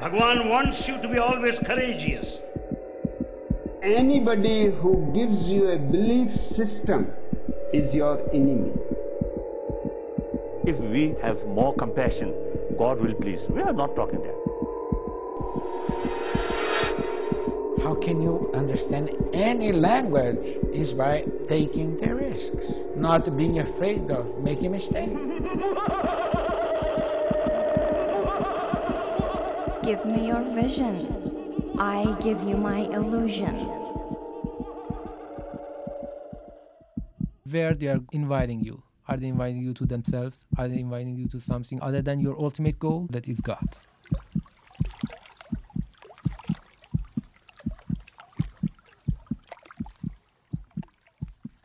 Bhagwan wants you to be always courageous. Anybody who gives you a belief system is your enemy. If we have more compassion, God will please. We are not talking that. How can you understand any language is by taking the risks, not being afraid of making mistakes. Give me your vision. I give you my illusion. Where they are inviting you. Are they inviting you to themselves? Are they inviting you to something other than your ultimate goal? That is God.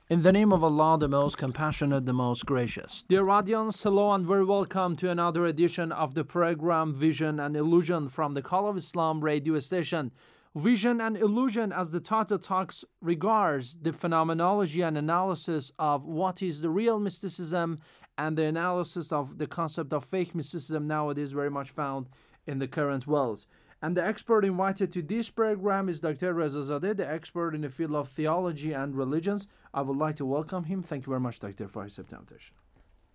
In the name of Allah, the most compassionate, the most gracious. Dear audience, hello and very welcome to another edition of the program Vision and Illusion from the Call of Islam radio station. Vision and Illusion, as the title talks, regards the phenomenology and analysis of what is the real mysticism and the analysis of the concept of fake mysticism nowadays very much found in the current world. And the expert invited to this program is Dr. Rezazadeh, the expert in the field of theology and religions. I would like to welcome him. Thank you very much, Doctor, for accepting invitation.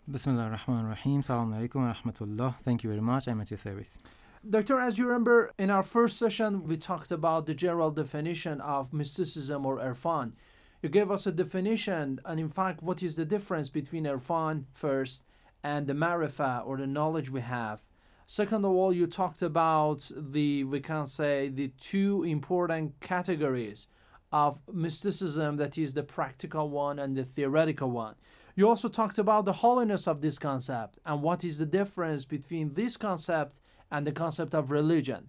Bismillah ar-Rahman ar-Rahim. Salam alaikum wa rahmatullah. Thank you very much. I'm at your service. Doctor, as you remember, in our first session, we talked about the general definition of mysticism or irfan. You gave us a definition, and in fact, what is the difference between irfan first and the marifa or the knowledge we have? Second of all, you talked about the, we can say, the two important categories of mysticism that is the practical one and the theoretical one. You also talked about the holiness of this concept and what is the difference between this concept and the concept of religion.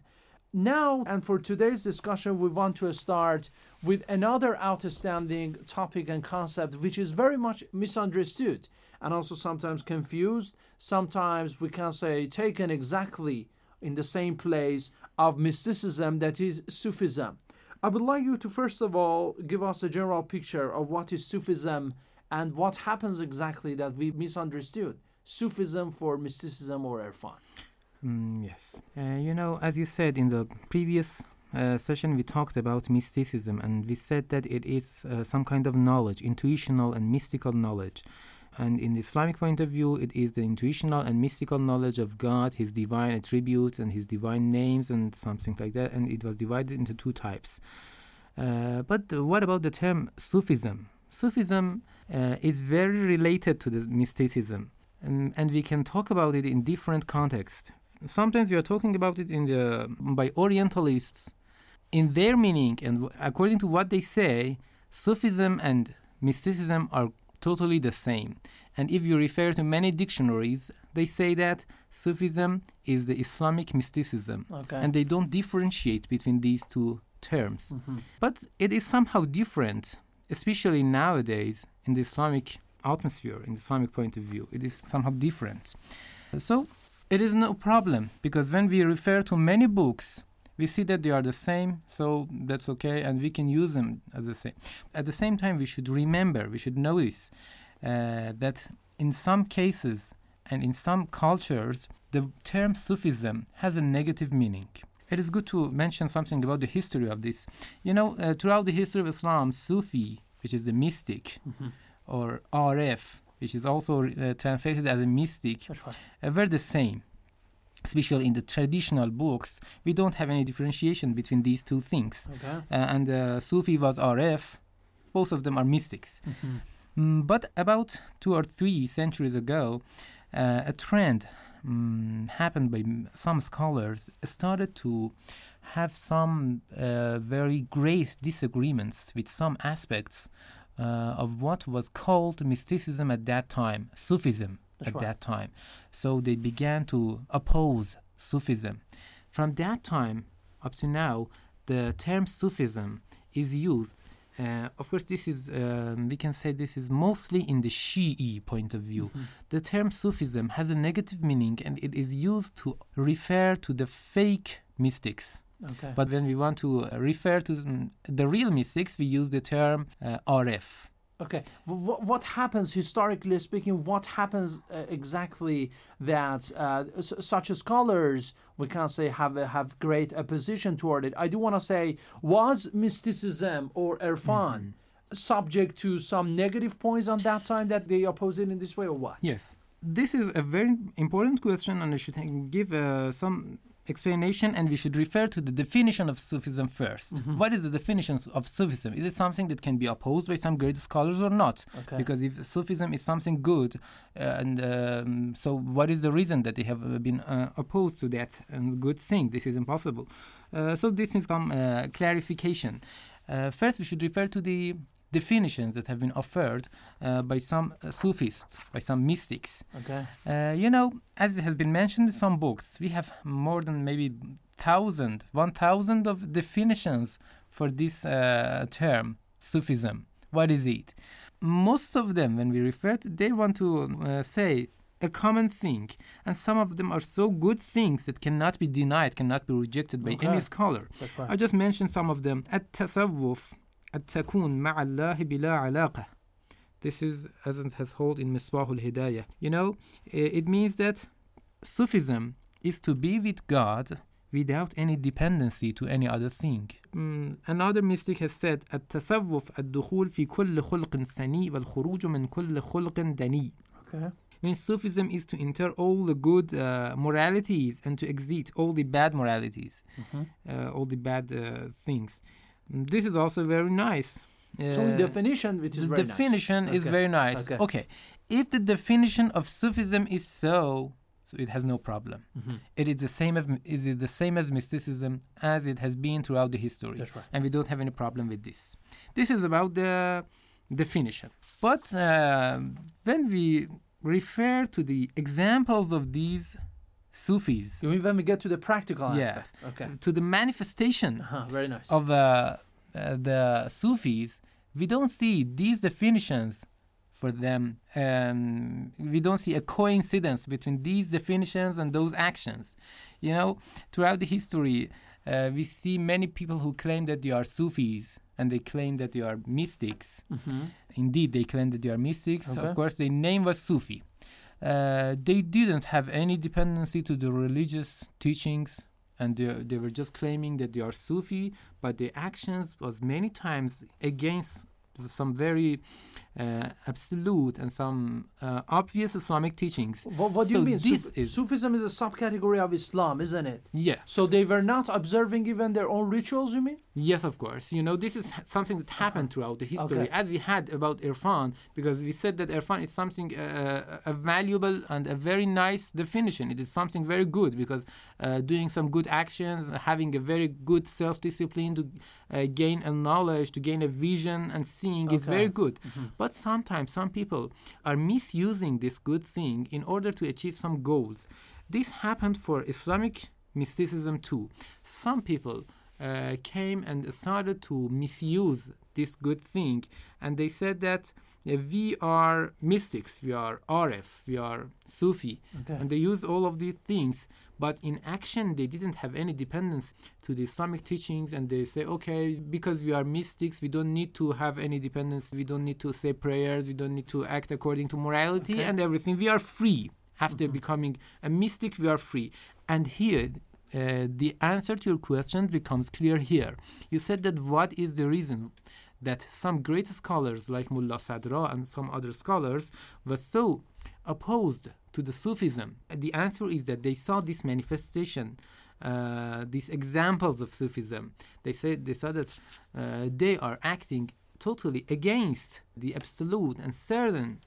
Now, and for today's discussion, we want to start with another outstanding topic and concept which is very much misunderstood and also sometimes confused, sometimes we can say taken exactly in the same place of mysticism that is Sufism. I would like you to first of all give us a general picture of what is Sufism and what happens exactly that we misunderstood Sufism for mysticism or Irfan. Mm, yes. Uh, you know, as you said in the previous uh, session, we talked about mysticism and we said that it is uh, some kind of knowledge, intuitional and mystical knowledge. And in the Islamic point of view, it is the intuitional and mystical knowledge of God, His divine attributes, and His divine names, and something like that. And it was divided into two types. Uh, but what about the term Sufism? Sufism uh, is very related to the mysticism, and, and we can talk about it in different contexts. Sometimes we are talking about it in the by Orientalists in their meaning, and according to what they say, Sufism and mysticism are totally the same. And if you refer to many dictionaries, they say that Sufism is the Islamic mysticism. Okay. And they don't differentiate between these two terms. Mm-hmm. But it is somehow different, especially nowadays in the Islamic atmosphere, in the Islamic point of view. It is somehow different. So it is no problem because when we refer to many books, we see that they are the same, so that's okay, and we can use them as the same. At the same time, we should remember, we should notice uh, that in some cases and in some cultures, the term Sufism has a negative meaning. It is good to mention something about the history of this. You know, uh, throughout the history of Islam, Sufi, which is the mystic, Mm-hmm. or Arif, which is also uh, translated as a mystic, uh, were the same. Especially in the traditional books, we don't have any differentiation between these two things. Okay. Uh, and uh, Sufi was Arif, both of them are mystics. Mm-hmm. Mm, but about two or three centuries ago, uh, a trend mm, happened by m- some scholars started to have some uh, very great disagreements with some aspects uh, of what was called mysticism at that time, Sufism That's at right. that time. So they began to oppose Sufism. From that time up to now, the term Sufism is used. Uh, of course, this is um, we can say this is mostly in the Shi'i point of view. Mhm. The term Sufism has a negative meaning, and it is used to refer to the fake mystics. Okay. But when we want to uh, refer to the real mystics, we use the term uh, Arif. Okay. What, what happens, historically speaking, what happens uh, exactly that uh, s- such scholars, we can say, have a, have great opposition toward it? I do want to say, was mysticism or Irfan subject to some negative points on that time that they oppose it in this way or what? Yes. This is a very important question, and I should give uh, some explanation and we should refer to the definition of Sufism 1st What is the definition of Sufism? Is it something that can be opposed by some great scholars or not? Okay. Because if Sufism is something good, uh, and um, so what is the reason that they have uh, been uh, opposed to that and good thing? This is impossible. Uh, so this is some uh, clarification. Uh, first, we should refer to the definitions that have been offered uh, by some uh, Sufists, by some mystics. Okay. Uh, you know, as it has been mentioned in some books, we have more than maybe thousand, one thousand of definitions for this uh, term, Sufism. What is it? Most of them, when we refer to, they want to uh, say a common thing, and some of them are so good things that cannot be denied, cannot be rejected by Okay. any scholar. That's I just mentioned some of them. التكون مع الله بلا علاقة. This is as it has hold in Misbah al-Hidayah. You know, it means that Sufism is to be with God without any dependency to any other thing. Mm, another mystic has said التصوف الدخول في كل خلق سني والخروج من كل خلق دني. Okay. means Sufism is to enter all the good uh, moralities and to exit all the bad moralities, uh, all the bad uh, things. This is also very nice. So, Uh, definition, it is the very nice. definition is Okay. very nice. Okay. Okay. If the definition of Sufism is so, so it has no problem. Mm-hmm. It is the same as is the same as mysticism as it has been throughout the history. That's right. And we don't have any problem with this. This is about the definition. But uh, when we refer to the examples of these Sufis, You mean when we get to the practical Yes. aspect? Okay. to the manifestation Uh-huh, very nice. of uh, uh, the Sufis, we don't see these definitions for them. Um, we don't see a coincidence between these definitions and those actions. You know, throughout the history, uh, we see many people who claim that they are Sufis and they claim that they are mystics. Mhm. Indeed, they claim that they are mystics. Okay. Of course, their name was Sufi. Uh, they didn't have any dependency to the religious teachings, and they, they were just claiming that they are Sufi. But their actions was many times against some very uh, absolute and some uh, obvious Islamic teachings. What, what do so you mean? This Suf- is Sufism is a subcategory of Islam, isn't it? yeah. So they were not observing even their own rituals, you mean? Yes, of course. You know, this is something that happened throughout the history, Okay. as we had about Irfan, because we said that Irfan is something uh, a valuable and a very nice definition. It is something very good because uh, doing some good actions, having a very good self-discipline to uh, gain a knowledge, to gain a vision and seeing is very good. But sometimes some people are misusing this good thing in order to achieve some goals. This happened for Islamic mysticism too. Some people uh, came and started to misuse this good thing, and they said that uh, we are mystics, we are Arif, we are Sufi, Okay. and they use all of these things. But in action, they didn't have any dependence to the Islamic teachings, and they say, okay, because we are mystics, we don't need to have any dependence, we don't need to say prayers, we don't need to act according to morality Okay. and everything. We are free. After becoming a mystic, we are free. And here, uh, the answer to your question becomes clear here. You said that what is the reason that some great scholars like Mullah Sadra and some other scholars were so opposed to the Sufism? The answer is that they saw this manifestation, uh, these examples of Sufism. They said they saw that uh, they are acting totally against the absolute and certain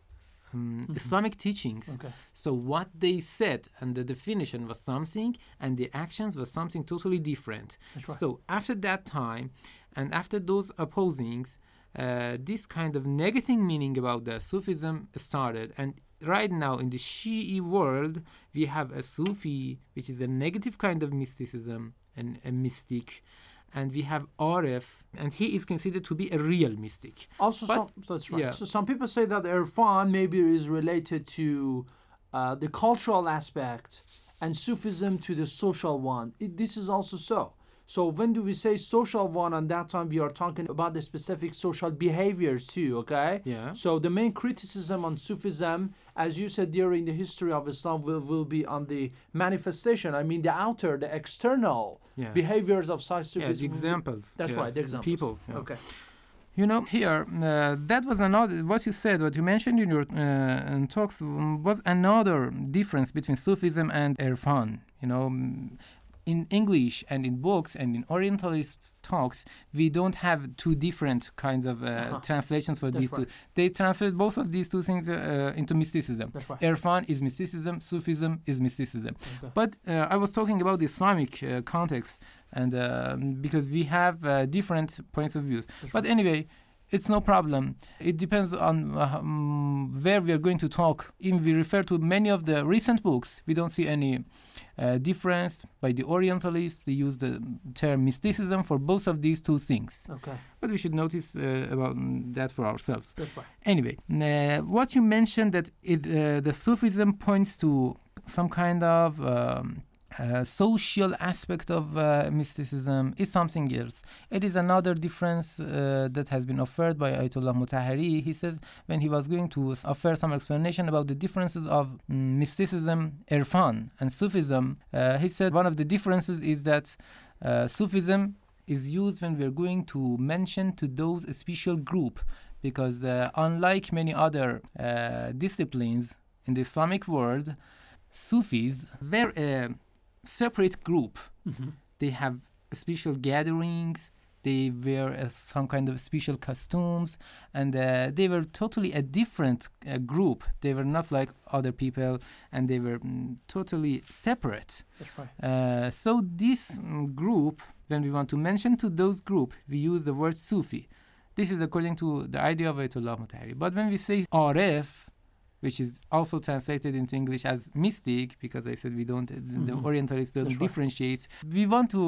um, Islamic teachings. Okay. So what they said and the definition was something, and the actions was something totally different. Right. So after that time, and after those opposings, uh, this kind of negative meaning about the Sufism started. And right now in the Shi'i world, we have a Sufi, which is a negative kind of mysticism and a mystic. And we have Arif, and he is considered to be a real mystic. Also, But- some, that's right. yeah. So some people say that Irfan maybe is related to uh, the cultural aspect and Sufism to the social one. It, this is also so. So when do we say social one? And that time we are talking about the specific social behaviors too. Okay. Yeah. So the main criticism on Sufism, as you said during the history of Islam, will, will be on the manifestation. I mean the outer, the external Yeah. behaviors of such Yeah, Sufism. the examples. That's yes, right. The examples. People. yeah. Okay. You know, here, uh, that was another, what you said, what you mentioned in your uh, in talks um, was another difference between Sufism and Irfan. You know, in English and in books and in Orientalist talks, we don't have two different kinds of uh, Uh-huh. translations for That's these right. two. They translate both of these two things uh, into mysticism. That's right. Irfan is mysticism, Sufism is mysticism. Okay. But uh, I was talking about the Islamic uh, context, and uh, because we have uh, different points of views. but anyway, it's no problem. It depends on um, where we are going to talk. If we refer to many of the recent books, we don't see any uh, difference. By the Orientalists, they use the term mysticism for both of these two things. Okay. But we should notice uh, about mm, that for ourselves. That's right. Anyway, uh, what you mentioned that it uh, the Sufism points to some kind of um, uh, social aspect of uh, mysticism is something else. It is another difference uh, that has been offered by Ayatollah Mutahari. He says when he was going to offer some explanation about the differences of mm, mysticism, Irfan, and Sufism, uh, he said one of the differences is that uh, Sufism is used when we're going to mention to those a special group because unlike many other disciplines in the Islamic world, Sufis, a separate group. Mm-hmm. They have special gatherings, they wear uh, some kind of special costumes, and uh, they were totally a different uh, group. They were not like other people, and they were mm, totally separate. That's right. Uh, so this mm, group, when we want to mention to those group, we use the word Sufi. This is according to the idea of Ayatollah Mutahari. But when we say Arif, which is also translated into English as mystic, because I said we don't, the Mhm. Orientalists don't That's right. differentiate. We want to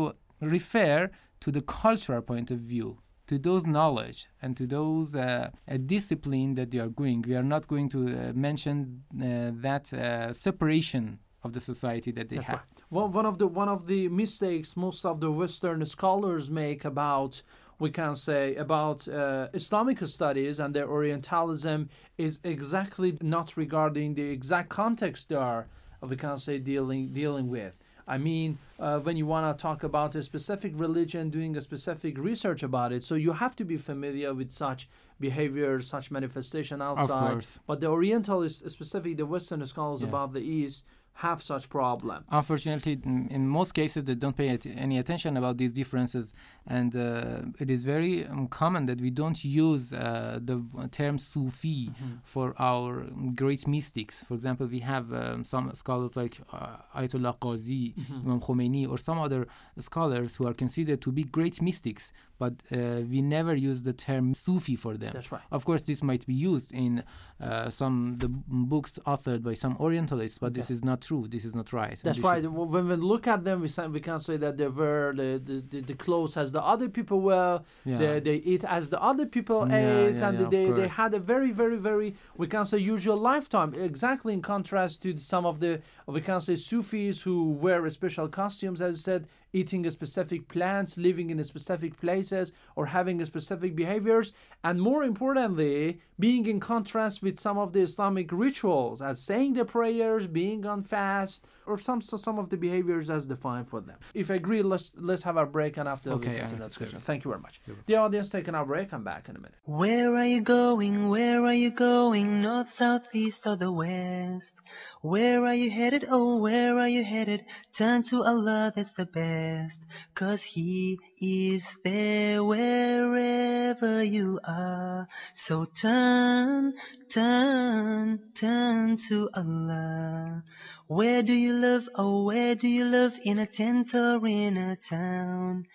refer to the cultural point of view, to those knowledge and to those uh, uh, discipline that they are going. We are not going to uh, mention uh, that uh, separation of the society that they That's have. right. Well, one of the one of the mistakes most of the Western scholars make about we can say about uh, Islamic studies and their Orientalism is exactly not regarding the exact context they are we can say dealing dealing with. I mean, uh, when you want to talk about a specific religion, doing a specific research about it, so you have to be familiar with such behavior, such manifestation outside. course. But the Orientalists, specifically the Western scholars Yeah. about the East, have such problem. Unfortunately, in, most cases, they don't pay any attention about these differences, and uh, it is very um, common that we don't use uh, the term Sufi for our great mystics. For example, we have um, some scholars like uh, Ayatollah Qazi, Imam Khomeini, or some other scholars who are considered to be great mystics, but uh, we never use the term Sufi for them. That's right. Of course, this might be used in uh, some the books authored by some Orientalists, but this is not true. This is not right. That's right. should- When we look at them, we, we can say that they wear the, the, the, the clothes as the other people wear. Yeah. They, they eat as the other people Yeah, ate, yeah, and they, they had a very, very, very, we can say, usual lifetime. Exactly in contrast to some of the, we can say, Sufis who wear special costumes, as I said, eating a specific plants, living in a specific places, or having a specific behaviors, and more importantly, being in contrast with some of the Islamic rituals, as saying the prayers, being on fast, or some some of the behaviors as defined for them. If I agree, let's let's have our break, and after Okay, we I continue am the discussion. Thank you very much. The audience taking our break. I'm back in a minute. Where are you going? Where are you going? North, south, east, or the west? Where are you headed? Oh, where are you headed? Turn to Allah, that's the best. Cause He is there wherever you are. So turn, turn, turn to Allah. Where do you live? Oh, where do you live? In a tent or in a town?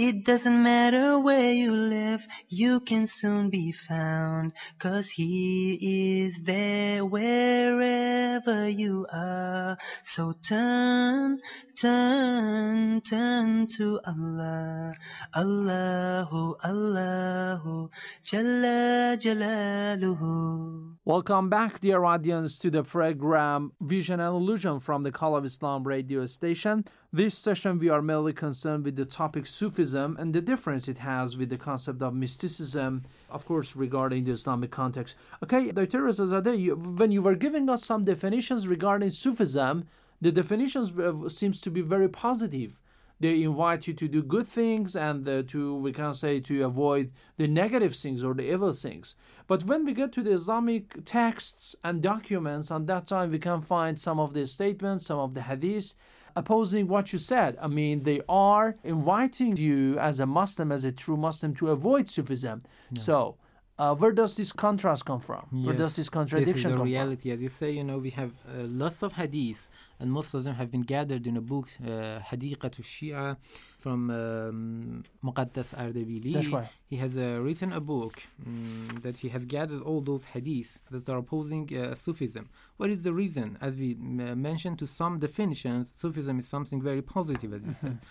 It doesn't matter where you live, you can soon be found. Cause He is there wherever you are. So turn, turn, turn to Allah. Allahu, Allahu, Jalla Jalaluhu. Welcome back, dear audience, to the program Vision and Illusion from the Call of Islam radio station. This session, we are mainly concerned with the topic Sufism and the difference it has with the concept of mysticism, of course, regarding the Islamic context. Okay, Dr. Rezazadeh, you, when you were giving us some definitions regarding Sufism, the definitions uh, seems to be very positive they invite you to do good things and uh, to we can say to avoid the negative things or the evil things. But when we get to the islamic texts and documents on that time we can find some of the statements some of the hadiths opposing what you said. I mean they are inviting you as a muslim as a true muslim to avoid sufism. Yeah. so uh, where does this contrast come from? Yes, where does this contradiction this is the come reality. from? As you say, you know, we have uh, lots of hadiths, and most of them have been gathered in a book, uh, Hadiqat shia from um, Muqaddas Ardebili. That's right. He has uh, written a book um, that he has gathered all those hadiths that are opposing uh, Sufism. What is the reason? As we mentioned to some definitions, Sufism is something very positive, as you mm-hmm. said.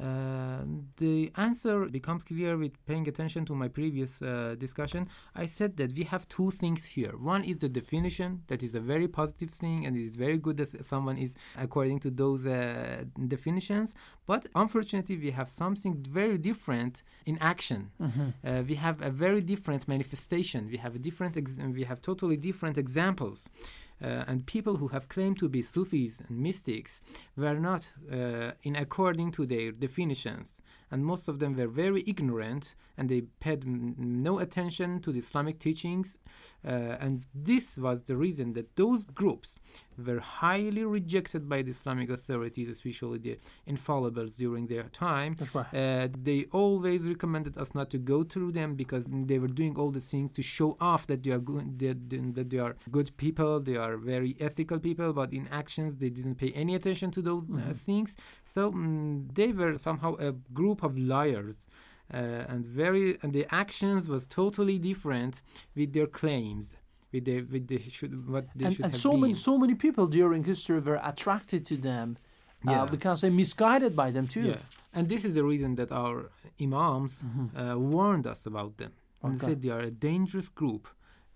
Uh, the answer becomes clear with paying attention to my previous uh, discussion. I said that we have two things here. One is the definition, that is a very positive thing, and it is very good that someone is according to those uh, definitions. But unfortunately, we have something very different in action. Mm-hmm. Uh, we have a very different manifestation. We have a different. Ex- we have totally different examples. Uh, and people who have claimed to be Sufis and mystics were not uh, in according to their definitions, and most of them were very ignorant and they paid m- no attention to the Islamic teachings. Uh, and this was the reason that those groups were highly rejected by the Islamic authorities, especially the infallibles during their time. That's right. Uh, they always recommended us not to go through them because they were doing all the things to show off that they are good, that, that they are good people, they are very ethical people, but in actions they didn't pay any attention to those uh, mm-hmm. things. So um, they were somehow a group of liars. Uh, and very and the actions was totally different with their claims with the with the should what they and, should and have so been. many so many people during history were attracted to them uh, Yeah. uh, we can say misguided by them too Yeah, and this is the reason that our imams uh, warned us about them. And they said they are a dangerous group.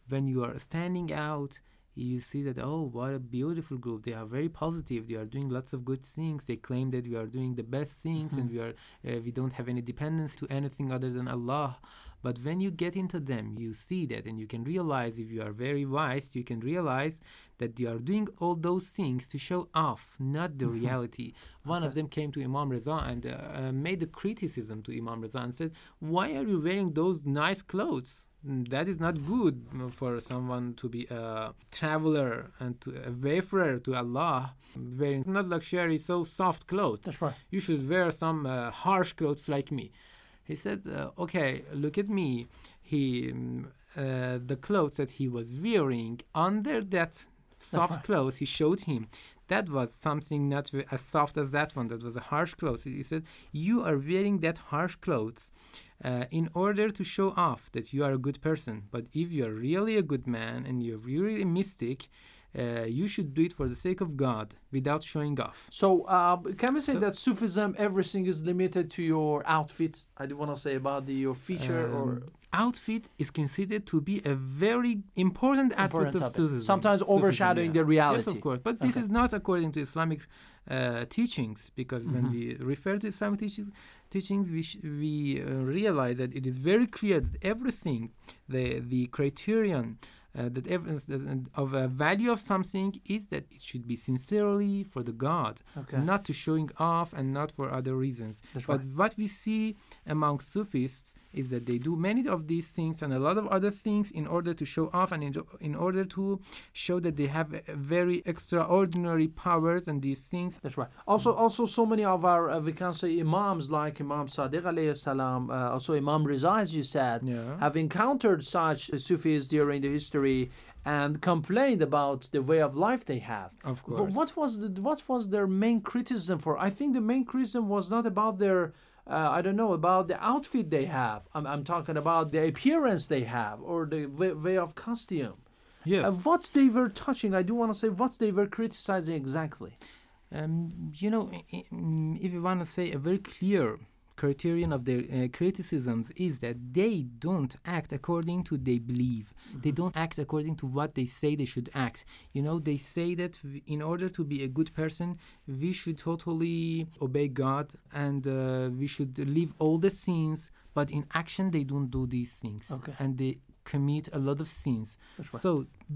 When you are standing out, you see that oh, what a beautiful group! They are very positive. They are doing lots of good things. They claim that we are doing the best things, and we are uh, we don't have any dependence to anything other than Allah. But when you get into them, you see that, and you can realize if you are very wise, you can realize that they are doing all those things to show off, not the reality. One of them came to Imam Reza and uh, uh, made a criticism to Imam Reza and said, "Why are you wearing those nice clothes? Mm, That is not good for someone to be a traveler and to a wayfarer to Allah, wearing not luxury, so soft clothes. That's right. You should wear some uh, harsh clothes like me." He said, uh, "Okay, look at me." He, um, uh, the clothes that he was wearing under that soft right. clothes, he showed him that was something not as soft as that one. That was a harsh clothes. He said, "You are wearing that harsh clothes." Uh, in order to show off that you are a good person, but if you are really a good man and you're really a mystic, uh, you should do it for the sake of God without showing off. so uh, can we say So- that sufism everything is limited to your outfit i do want to say about the, your feature or Um, outfit is considered to be a very important aspect Important of. Sufism. Sometimes Sufism, overshadowing the reality. Yes, of course. But this is not according to Islamic uh, teachings, because when Mm-hmm. we refer to Islamic teachings, teachings we, sh- we uh, realize that it is very clear that everything, the the criterion. Uh, that evidence of a value of something is that it should be sincerely for the God, Okay. not to showing off and not for other reasons. That's but right. what we see among Sufists is that they do many of these things and a lot of other things in order to show off and in, in order to show that they have uh, very extraordinary powers and these things. That's right. Also, also, so many of our uh, we can say imams like Imam Sadiq alayhi salam, uh, also Imam Riza, as you said, Yeah. have encountered such Sufis during the history and complained about the way of life they have. Of But course. what was the, what was their main criticism for? I think the main criticism was not about their. Uh, I don't know about the outfit they have. I'm, I'm talking about the appearance they have or the way, way of costume. Yes. Uh, what they were touching, I do want to say what they were criticizing exactly. Um, you know, mm, if you want to say a very clear criterion of their uh, criticisms is that they don't act according to they believe. They don't act according to what they say they should act. You know, they say that v- in order to be a good person, we should totally obey God and uh, we should leave all the sins. But in action, they don't do these things, Okay. and they commit a lot of sins. Right. So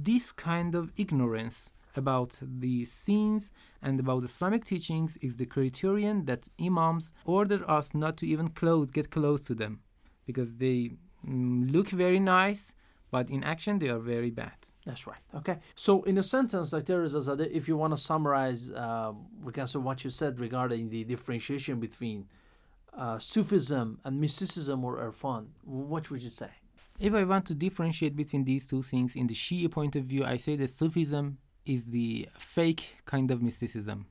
this kind of ignorance about the sins and about Islamic teachings is the criterion that imams order us not to even close, get close to them, because they mm, look very nice, but in action they are very bad. That's right. Okay. So, in a sentence, like there is, if you want to summarize, uh, we can say what you said regarding the differentiation between uh, Sufism and mysticism or Irfan, what would you say? If I want to differentiate between these two things in the Shia point of view, I say that Sufism is the fake kind of mysticism,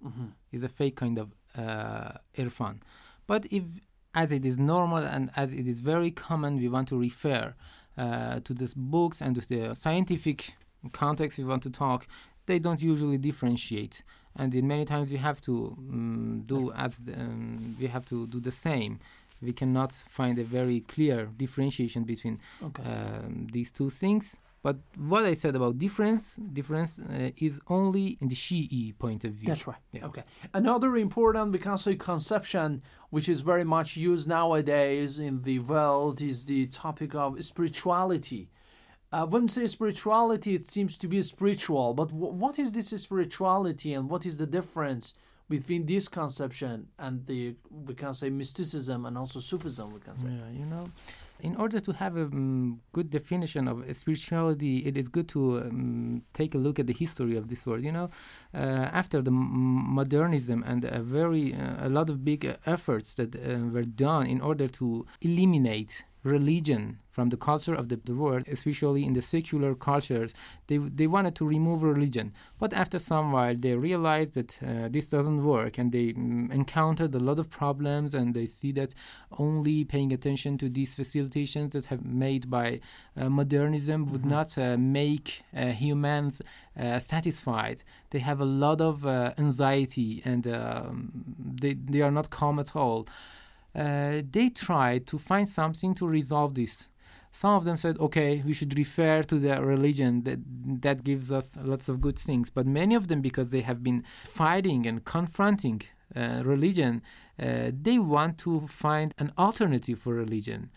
is a fake kind of uh, irfan. But if, as it is normal and as it is very common, we want to refer uh, to these books and to the scientific context we want to talk, they don't usually differentiate. And in many times we have to um, do as the, um, we have to do the same. We cannot find a very clear differentiation between Okay. um, these two things. But what I said about difference, difference uh, is only in the Shi'i point of view. That's right. Yeah. Okay. Another important, we can say, conception which is very much used nowadays in the world is the topic of spirituality. Uh, when we say spirituality, it seems to be spiritual, but w- what is this spirituality and what is the difference between this conception and the, we can say, mysticism and also Sufism, we can say? Yeah, you know, in order to have a um, good definition of spirituality, it is good to um, take a look at the history of this word. You know, uh, after the modernism and a very uh, a lot of big uh, efforts that uh, were done in order to eliminate religion from the culture of the, the world, especially in the secular cultures, they they wanted to remove religion. But after some while, they realized that uh, this doesn't work, and they mm, encountered a lot of problems, and they see that only paying attention to these facilitations that have made by uh, modernism would not uh, make uh, humans uh, satisfied. They have a lot of uh, anxiety, and um, they they are not calm at all. Uh, they tried to find something to resolve this. Some of them said, okay, we should refer to the religion that that gives us lots of good things. But many of them, because they have been fighting and confronting uh, religion, uh, they want to find an alternative for religion.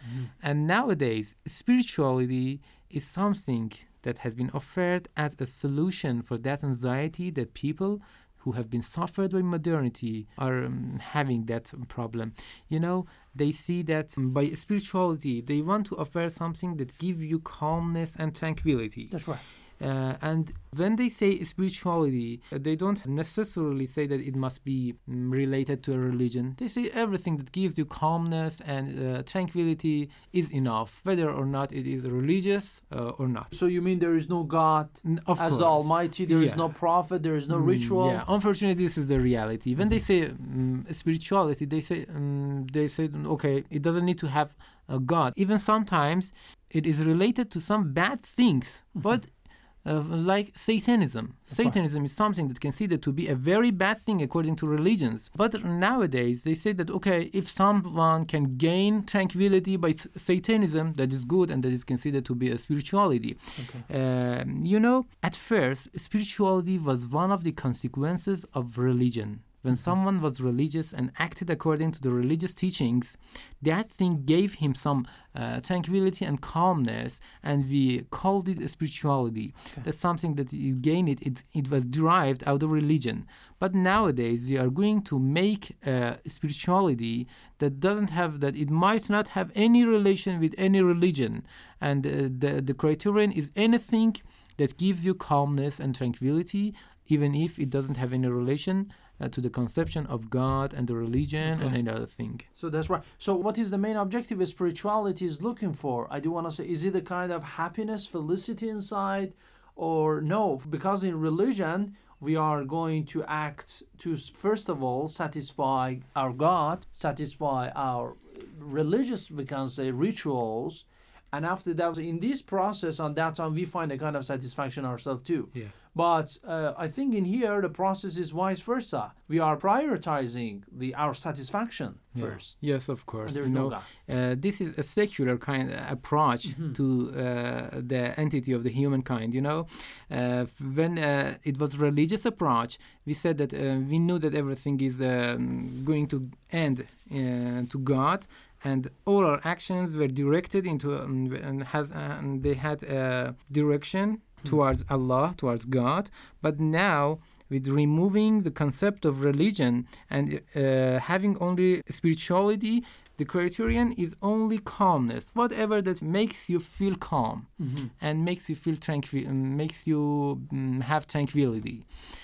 And nowadays, spirituality is something that has been offered as a solution for that anxiety that people who have been suffered by modernity are um, having that problem. You know, they see that by spirituality, they want to offer something that give you calmness and tranquility. That's right. Uh, and when they say spirituality, uh, they don't necessarily say that it must be mm, related to a religion. They say everything that gives you calmness and uh, tranquility is enough, whether or not it is religious uh, or not. So you mean there is no God Of as course. the Almighty? There is Yeah. no prophet. There is no Mm, ritual. Yeah, unfortunately, this is the reality. When they say um, spirituality, they say um, they say okay, it doesn't need to have a God. Even sometimes it is related to some bad things, but. Uh, like Satanism. Satanism is something that considered to be a very bad thing according to religions. But nowadays they say that okay, if someone can gain tranquility by s- Satanism, that is good and that is considered to be a spirituality. Um, you know, at first, spirituality was one of the consequences of religion. When someone was religious and acted according to the religious teachings, that thing gave him some uh, tranquility and calmness, and we called it spirituality. That's something that you gain it, it. It was derived out of religion. But nowadays, they are going to make uh, spirituality that doesn't have that. It might not have any relation with any religion, and uh, the the criterion is anything that gives you calmness and tranquility, even if it doesn't have any relation uh, to the conception of God and the religion and Okay. any other thing. So that's right. So what is the main objective of spirituality is looking for? I do want to say, is it a kind of happiness, felicity inside, or no? Because in religion, we are going to act to first of all satisfy our God, satisfy our religious, we can say, rituals. And after that, in this process, on that time, we find a kind of satisfaction ourselves too. Yeah. But uh, I think in here the process is vice versa. We are prioritizing the our satisfaction Yeah. first. Yes, of course. there's You no know, God. uh, this is a secular kind of approach Mm-hmm. to uh, the entity of the humankind. You know, uh, when uh, it was religious approach, we said that uh, we knew that everything is um, going to end uh, to God, and all our actions were directed into um, and has and they had a direction towards Allah, towards God. But now with removing the concept of religion and uh, having only spirituality, the criterion is only calmness. Whatever that makes you feel calm and makes you feel tranquil, makes you mm, have tranquility.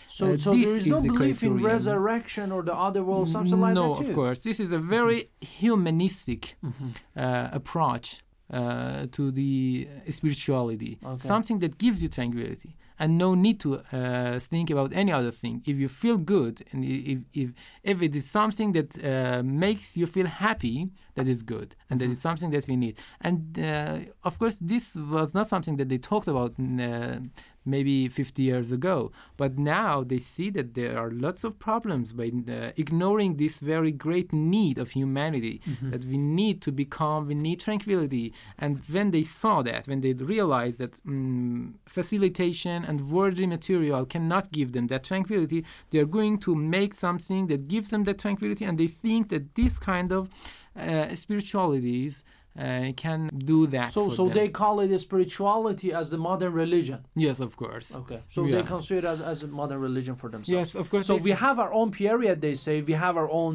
So, Uh, so this there is, is no the belief in resurrection or the other world, something like that No, of course. This is a very humanistic Mm-hmm. uh, approach uh, to the spirituality. Okay. Something that gives you tranquility and no need to uh, think about any other thing. If you feel good and if, if, if it is something that uh, makes you feel happy, that is good and that is something that we need. And uh, of course, this was not something that they talked about uh, maybe 50 years ago. But now they see that there are lots of problems by uh, ignoring this very great need of humanity that we need to be calm, we need tranquility. And when they saw that, when they realized that mm, facilitation and worldly material cannot give them that tranquility, they are going to make something that gives them that tranquility. And they think that this kind of uh, spiritualities uh, can do that. So, so them. they call it a spirituality as the modern religion. Yes, of course. Okay. So Yeah. they consider it as, as a modern religion for themselves. Yes, of course. So we have our own period, they say. We have our own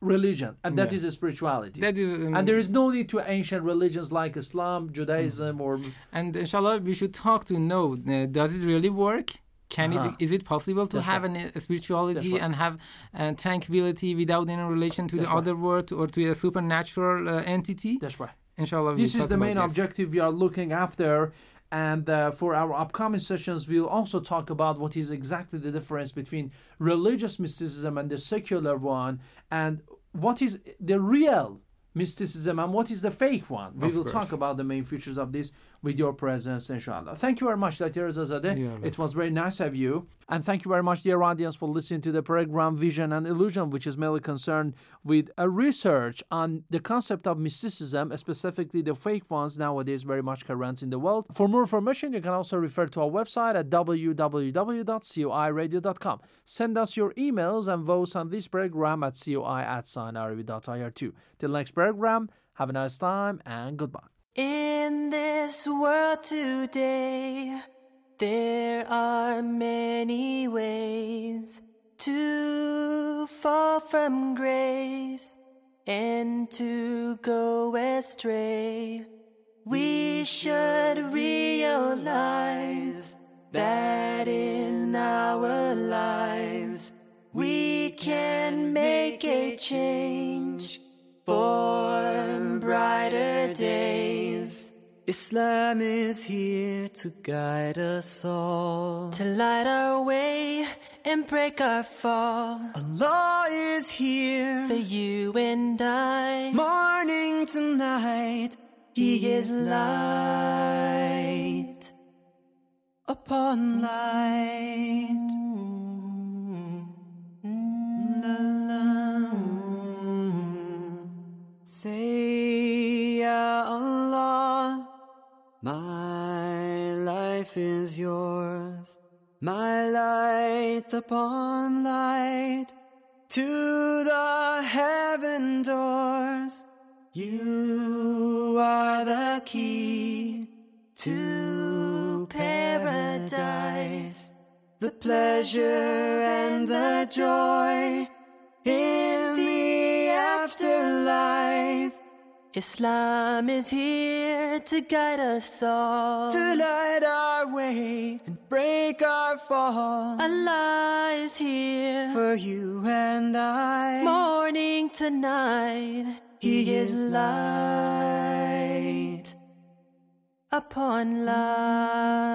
religion, and that Yeah. is a spirituality. that is, um, and there is no need to ancient religions like Islam, Judaism, or And inshallah, we should talk to know uh, does it really work? Can Uh-huh. it is it possible to That's have right. an, a spirituality right. and have uh, tranquility without any relation to That's the right. other world or to a supernatural uh, entity? that's right. Inshallah, This is the main this. objective we are looking after. And uh, for our upcoming sessions, we'll also talk about what is exactly the difference between religious mysticism and the secular one, and what is the real mysticism and what is the fake one. We Of will course. talk about the main features of this with your presence, inshallah. Thank you very much, Latir Zazadeh. You're It was very nice of you. And thank you very much, dear audience, for listening to the program Vision and Illusion, which is mainly concerned with a research on the concept of mysticism, specifically the fake ones nowadays very much current in the world. For more information, you can also refer to our website at www.coiradio.com. Send us your emails and votes on this program at coi at signarabi.ir2. Till next program, have a nice time and goodbye. In this world today, there are many ways to fall from grace and to go astray. We should realize that in our lives we can make a change for Islam is here to guide us all. To light our way and break our fall. Allah is here For you and I, morning to night. He is light. upon light. La, la. Say, my life is yours, my light upon light to the heaven doors. You are the key To paradise. the pleasure and the joy in Islam is here to guide us all. To light our way and break our fall. Allah is here. For you and I, Morning to night, He is light upon light.